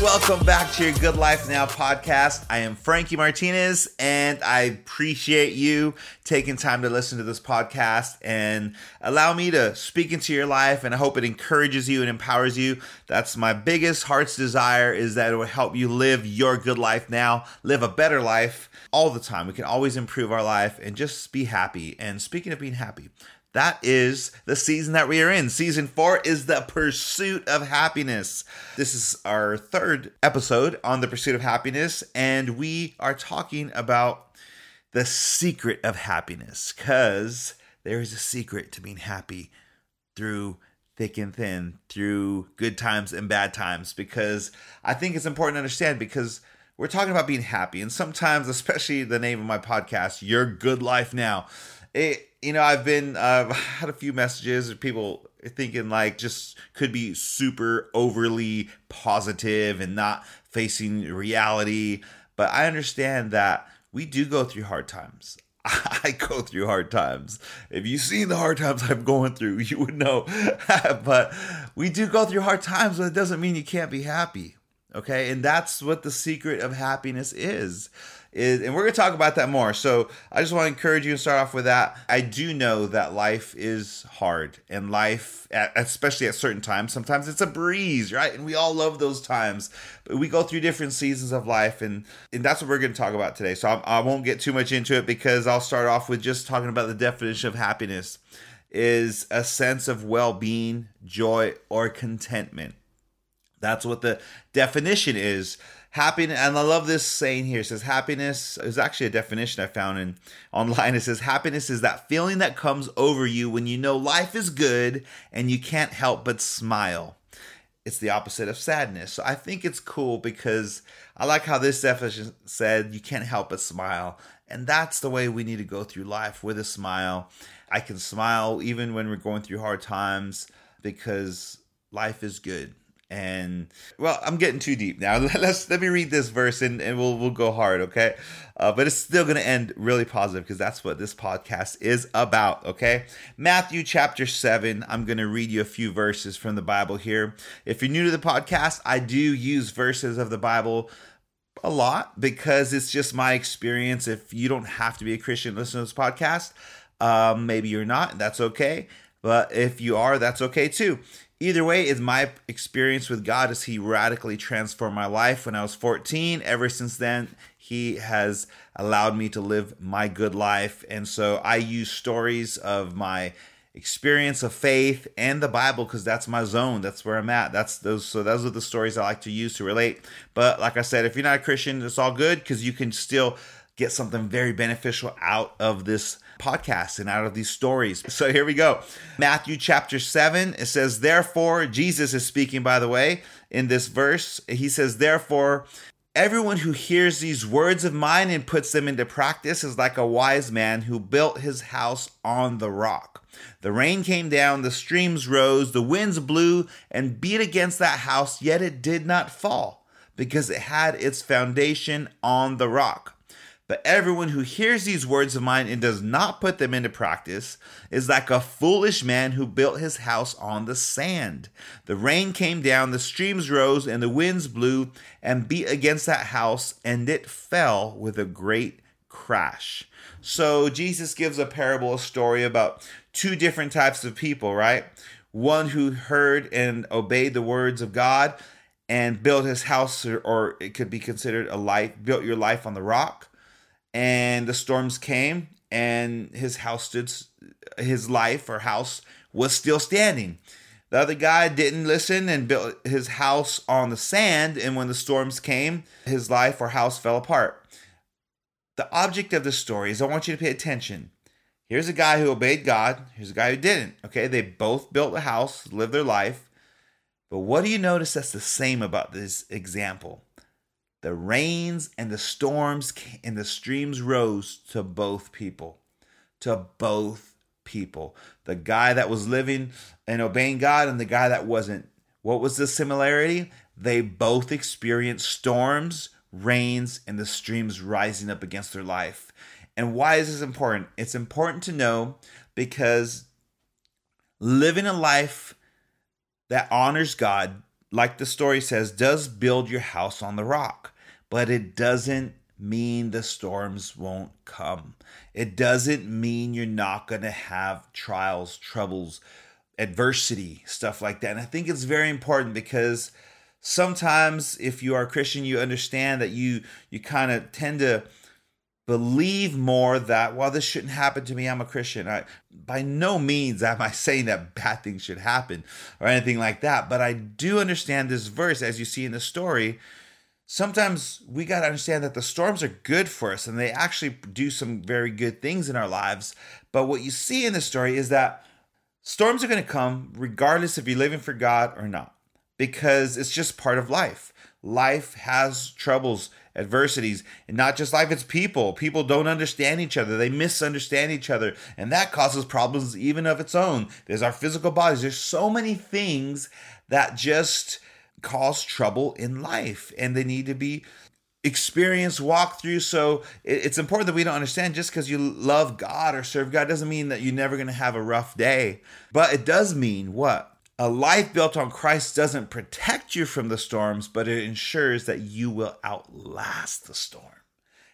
welcome back to your Good Life Now podcast. I am Frankie Martinez, and I appreciate you taking time to listen to this podcast and allow me to speak into your life. And I hope it encourages you and empowers you. That's my biggest heart's desire is that it will help you live your good life now, live a better life all the time. We can always improve our life and just be happy. And speaking of being happy, that is the season that we are in. Season four is the pursuit of happiness. This is our third episode on the pursuit of happiness, and we are talking about the secret of happiness because there is a secret to being happy through thick and thin, through good times and bad times. Because I think it's important to understand because we're talking about being happy, and sometimes, especially the name of my podcast, Your Good Life Now it you know i've been uh, had a few messages of people thinking like just could be super overly positive and not facing reality but i understand that we do go through hard times I go through hard times. If you've seen the hard times I'm going through, you would know. but we do go through hard times, but it doesn't mean you can't be happy. Okay. And that's what the secret of happiness is is, and we're going to talk about that more. So I just want to encourage you to start off with that. I do know that life is hard, and life, especially at certain times, sometimes it's a breeze, right? And we all love those times. But we go through different seasons of life, and and that's what we're going to talk about today. So I, I won't get too much into it because I'll start off with just talking about the definition of happiness is a sense of well-being, joy, or contentment. That's what the definition is happiness and i love this saying here. It says happiness is actually a definition i found in online. It says happiness is that feeling that comes over you when you know life is good and you can't help but smile. It's the opposite of sadness. So i think it's cool because i like how this definition said you can't help but smile. And that's the way we need to go through life with a smile. I can smile even when we're going through hard times because life is good and well i'm getting too deep now. Let's let me read this verse and, and we'll we'll go hard okay? Uh, but it's still going to end really positive because that's what this podcast is about okay? Matthew chapter 7 i'm going to read you a few verses from the bible here. If you're new to the podcast i do use verses of the bible a lot because it's just my experience. If you don't have to be a christian listen to this podcast um, maybe you're not that's okay but if you are that's okay too Either way, is my experience with God as He radically transformed my life when I was 14. Ever since then, He has allowed me to live my good life. And so I use stories of my experience of faith and the Bible because that's my zone. That's where I'm at. That's those. So those are the stories I like to use to relate. But like I said, if you're not a Christian, it's all good because you can still get something very beneficial out of this podcast and out of these stories. So here we go. Matthew chapter 7, it says, Therefore, Jesus is speaking, by the way, in this verse. He says, Therefore, everyone who hears these words of mine and puts them into practice is like a wise man who built his house on the rock. The rain came down, the streams rose, the winds blew and beat against that house, yet it did not fall because it had its foundation on the rock. But everyone who hears these words of mine and does not put them into practice is like a foolish man who built his house on the sand. The rain came down, the streams rose, and the winds blew and beat against that house, and it fell with a great crash. So Jesus gives a parable, a story about two different types of people, right? One who heard and obeyed the words of God and built his house, or it could be considered a life, built your life on the rock and the storms came and his house stood his life or house was still standing. The other guy didn't listen and built his house on the sand and when the storms came his life or house fell apart. The object of the story is i want you to pay attention. Here's a guy who obeyed god. Here's a guy who didn't okay? They both built a house lived their life. But what do you notice that's the same about this example the rains and the storms and the streams rose to both people. To both people. The guy that was living and obeying God and the guy that wasn't. What was the similarity? They both experienced storms, rains, and the streams rising up against their life. And why is this important? It's important to know because living a life that honors God like the story says, does build your house on the rock, but it doesn't mean the storms won't come. It doesn't mean you're not going to have trials, troubles, adversity, stuff like that. And I think it's very important because sometimes if you are a Christian, you understand that you you kind of tend to believe more that well this shouldn't happen to me. I'm a christian. I, by no means am i saying that bad things should happen or anything like that but i do understand this verse as you see in the story. Sometimes we got to understand that the storms are good for us and they actually do some very good things in our lives but what you see in the story is that storms are going to come regardless if you're living for god or not because it's just part of life. Life has troubles adversities and not just life it's people. People don't understand each other. They misunderstand each other and that causes problems even of its own. There's our physical bodies. There's so many things that just cause trouble in life and they need to be experienced walk through. So it's important that we don't understand just because you love god or serve god doesn't mean that you're never going to have a rough day. But it does mean what a life built on Christ doesn't protect you from the storms, but it ensures that you will outlast the storm.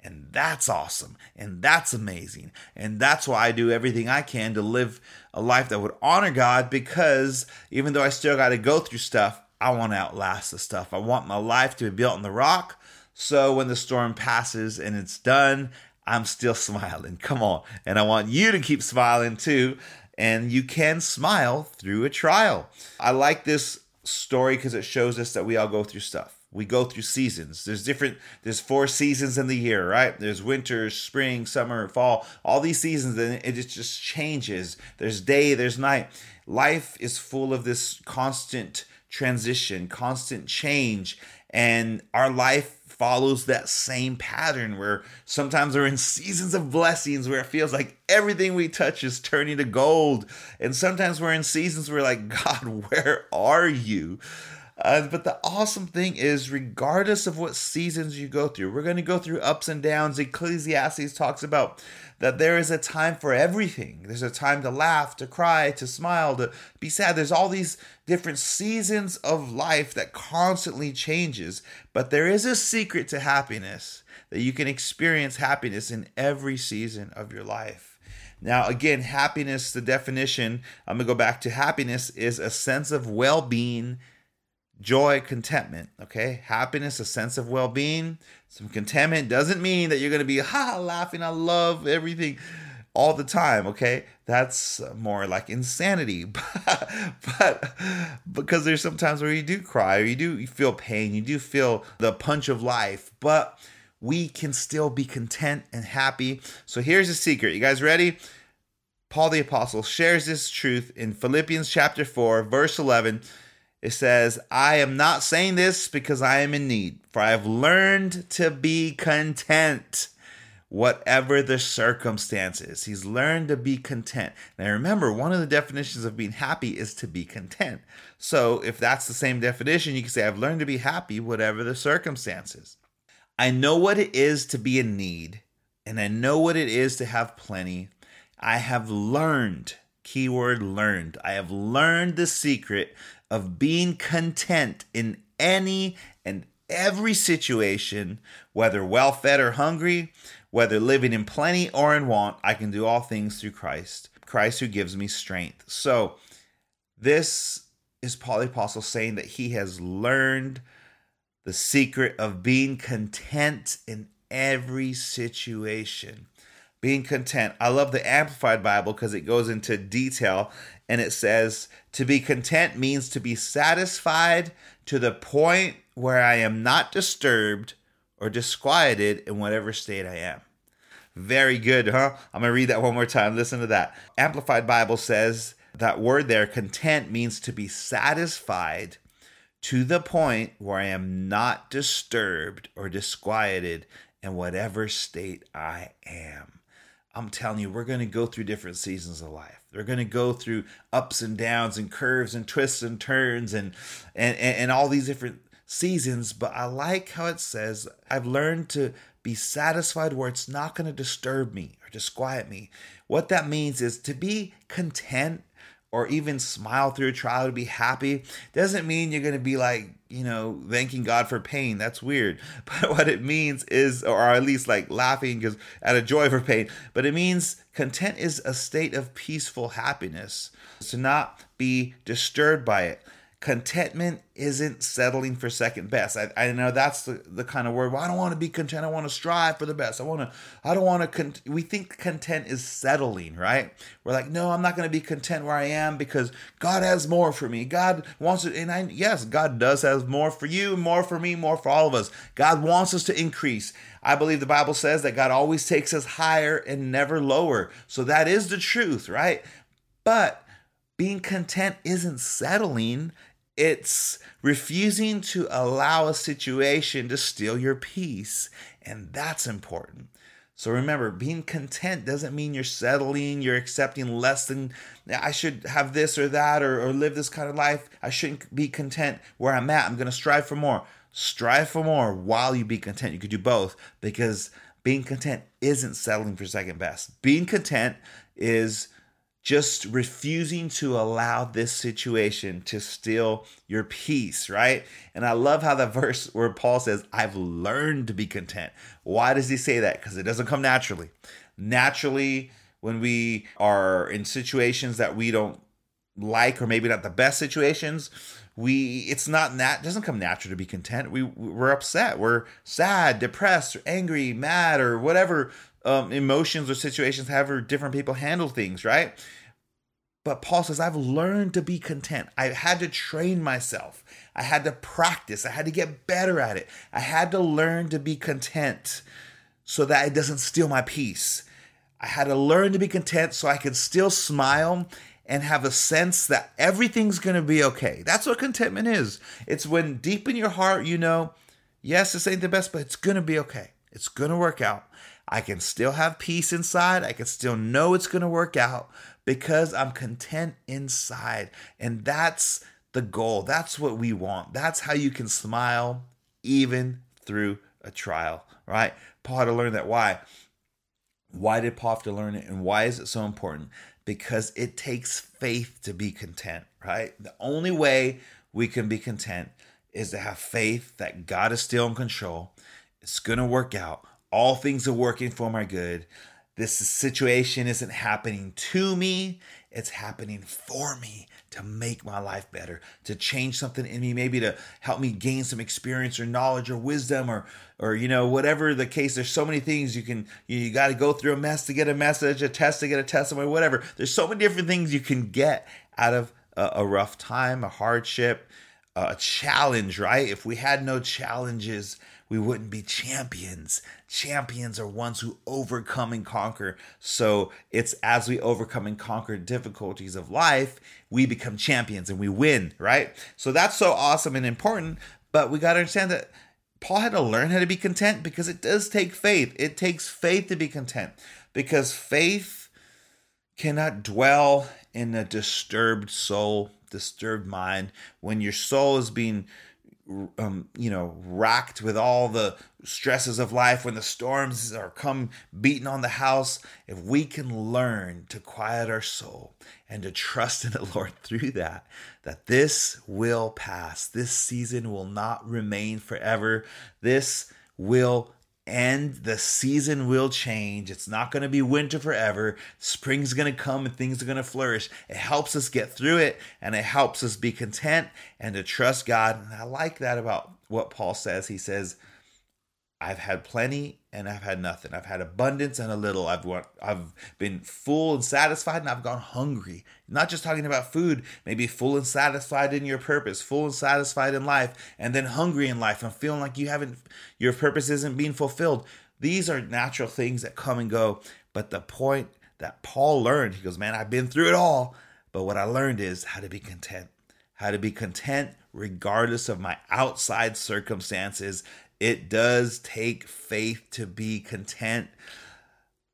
And that's awesome. And that's amazing. And that's why I do everything I can to live a life that would honor God because even though I still got to go through stuff, I want to outlast the stuff. I want my life to be built on the rock. So when the storm passes and it's done, I'm still smiling. Come on. And I want you to keep smiling too and you can smile through a trial. I like this story because it shows us that we all go through stuff. We go through seasons. There's different there's four seasons in the year, right? There's winter, spring, summer, fall, all these seasons and it just changes. There's day, there's night. Life is full of this constant transition, constant change, and our life follows that same pattern where sometimes we're in seasons of blessings where it feels like everything we touch is turning to gold. And sometimes we're in seasons where, like, God, where are you? Uh, but the awesome thing is, regardless of what seasons you go through, we're going to go through ups and downs. Ecclesiastes talks about that there is a time for everything. There's a time to laugh, to cry, to smile, to be sad. There's all these different seasons of life that constantly changes, but there is a secret to happiness that you can experience happiness in every season of your life. Now, again, happiness, the definition, I'm going to go back to happiness is a sense of well being joy, contentment. Okay, happiness, a sense of well being, some contentment doesn't mean that you're going to be ha laughing. I love everything all the time. Okay, that's more like insanity. but because there's sometimes where you do cry or you do feel pain, you do feel the punch of life, but we can still be content and happy. So here's the secret. You guys ready? Paul the Apostle shares this truth in Philippians chapter 4, verse 11 it says, I am not saying this because I am in need, for I have learned to be content, whatever the circumstances. He's learned to be content. Now, remember, one of the definitions of being happy is to be content. So, if that's the same definition, you can say, I've learned to be happy, whatever the circumstances. I know what it is to be in need, and I know what it is to have plenty. I have learned, keyword learned, I have learned the secret of being content in any and every situation, whether well fed or hungry, whether living in plenty or in want, I can do all things through Christ, Christ who gives me strength. So, this is Paul the Apostle saying that he has learned the secret of being content in every situation. Being content. I love the Amplified Bible because it goes into detail and it says, To be content means to be satisfied to the point where I am not disturbed or disquieted in whatever state I am. Very good, huh? I'm going to read that one more time. Listen to that. Amplified Bible says that word there, content, means to be satisfied to the point where I am not disturbed or disquieted in whatever state I am. I'm telling you, we're going to go through different seasons of life. They're going to go through ups and downs and curves and twists and turns and, and, and, all these different seasons. But I like how it says, I've learned to be satisfied where it's not going to disturb me or disquiet me. What that means is to be content or even smile through a trial to be happy doesn't mean you're going to be like, you know, thanking God for pain. That's weird. But what it means is, or at least like laughing because at a joy for pain, but it means content is a state of peaceful happiness. To not be disturbed by it contentment isn't settling for second best. I, I know that's the, the kind of word. Well, I don't want to be content. I want to strive for the best. I want to, I don't want to, con- we think content is settling, right? We're like, no, I'm not going to be content where I am because God has more for me. God wants it. And I, yes, God does have more for you, more for me, more for all of us. God wants us to increase. I believe the Bible says that God always takes us higher and never lower. So that is the truth, right? But being content isn't settling it's refusing to allow a situation to steal your peace. And that's important. So remember, being content doesn't mean you're settling, you're accepting less than I should have this or that or, or live this kind of life. I shouldn't be content where I'm at. I'm going to strive for more. Strive for more while you be content. You could do both because being content isn't settling for second best. Being content is just refusing to allow this situation to steal your peace, right? And I love how the verse where Paul says, I've learned to be content. Why does he say that? Because it doesn't come naturally. Naturally, when we are in situations that we don't like, or maybe not the best situations, we it's not that doesn't come natural to be content. We we're upset, we're sad, depressed, or angry, mad, or whatever um, emotions or situations, however different people handle things, right? But Paul says, I've learned to be content. I had to train myself. I had to practice. I had to get better at it. I had to learn to be content so that it doesn't steal my peace. I had to learn to be content so I could still smile and have a sense that everything's going to be okay. That's what contentment is. It's when deep in your heart you know, yes, this ain't the best, but it's going to be okay. It's going to work out. I can still have peace inside. I can still know it's going to work out because I'm content inside. And that's the goal. That's what we want. That's how you can smile even through a trial, right? Paul had to learn that. Why? Why did Paul have to learn it? And why is it so important? Because it takes faith to be content, right? The only way we can be content is to have faith that God is still in control. It's going to work out. All things are working for my good this situation isn't happening to me, it's happening for me to make my life better, to change something in me, maybe to help me gain some experience or knowledge or wisdom or or you know whatever the case there's so many things you can you, you got to go through a mess to get a message a test to get a testimony whatever. There's so many different things you can get out of a, a rough time a hardship a challenge right if we had no challenges we wouldn't be champions. Champions are ones who overcome and conquer. So it's as we overcome and conquer difficulties of life, we become champions and we win, right? So that's so awesome and important. But we got to understand that Paul had to learn how to be content because it does take faith. It takes faith to be content because faith cannot dwell in a disturbed soul, disturbed mind. When your soul is being um, you know, racked with all the stresses of life, when the storms are come beating on the house, if we can learn to quiet our soul and to trust in the Lord through that, that this will pass. This season will not remain forever. This will and the season will change. It's not going to be winter forever. Spring's going to come and things are going to flourish. It helps us get through it and it helps us be content and to trust God. And I like that about what Paul says. He says, I've had plenty and I've had nothing. I've had abundance and a little. I've I've been full and satisfied and I've gone hungry. Not just talking about food, maybe full and satisfied in your purpose, full and satisfied in life, and then hungry in life and feeling like you haven't your purpose isn't being fulfilled. These are natural things that come and go. But the point that Paul learned, he goes, Man, I've been through it all. But what I learned is how to be content. How to be content regardless of my outside circumstances it does take faith to be content.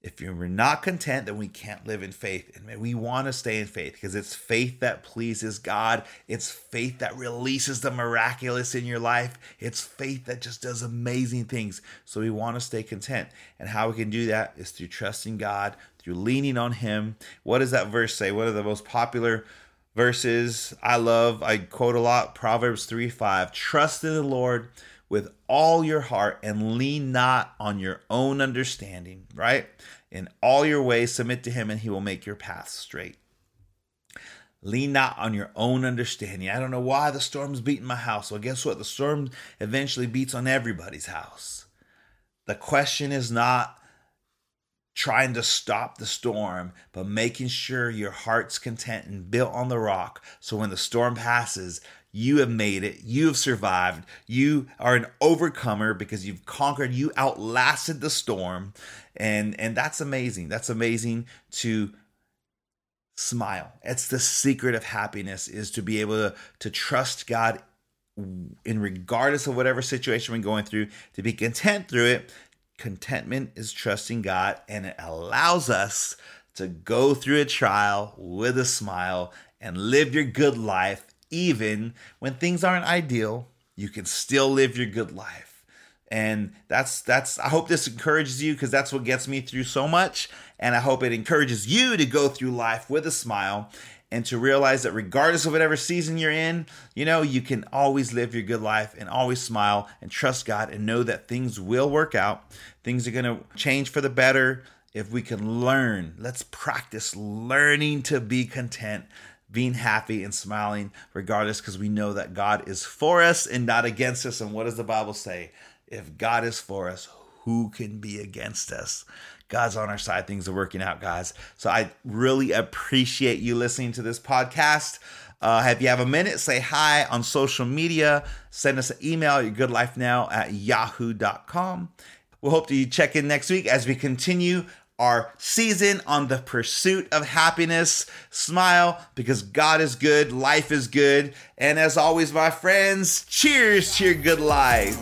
if you're not content, then we can't live in faith. And we want to stay in faith because it's faith that pleases God. It's faith that releases the miraculous in your life. It's faith that just does amazing things. So we want to stay content. And how we can do that is through trusting God, through leaning on Him. What does that verse say? One of the most popular verses I love, I quote a lot Proverbs 3 5. Trust in the Lord with all your heart and lean not on your own understanding, right? In all your ways, submit to him and he will make your path straight. Lean not on your own understanding. I don't know why the storm's beating my house. Well, guess what? The storm eventually beats on everybody's house. The question is not trying to stop the storm, but making sure your heart's content and built on the rock. So when the storm passes, you have made it. You have survived. You are an overcomer because you've conquered. You outlasted the storm. And, and that's amazing. That's amazing to smile. It's the secret of happiness is to be able to, to trust God in regardless of whatever situation we're going through, to be content through it. Contentment is trusting God and it allows us to go through a trial with a smile and live your good life even when things aren't ideal, you can still live your good life. And that's that's I hope this encourages you because that's what gets me through so much and I hope it encourages you to go through life with a smile and to realize that regardless of whatever season you're in, you know, you can always live your good life and always smile and trust God and know that things will work out. Things are going to change for the better if we can learn. Let's practice learning to be content being happy and smiling regardless because we know that God is for us and not against us. And what does the Bible say? If God is for us, who can be against us? God's on our side. Things are working out, guys. So I really appreciate you listening to this podcast. Uh, if you have a minute, say hi on social media. Send us an email, your good life now at yahoo.com. We'll hope to you check in next week as we continue our season on the pursuit of happiness. Smile because God is good, life is good. And as always, my friends, cheers to your good life.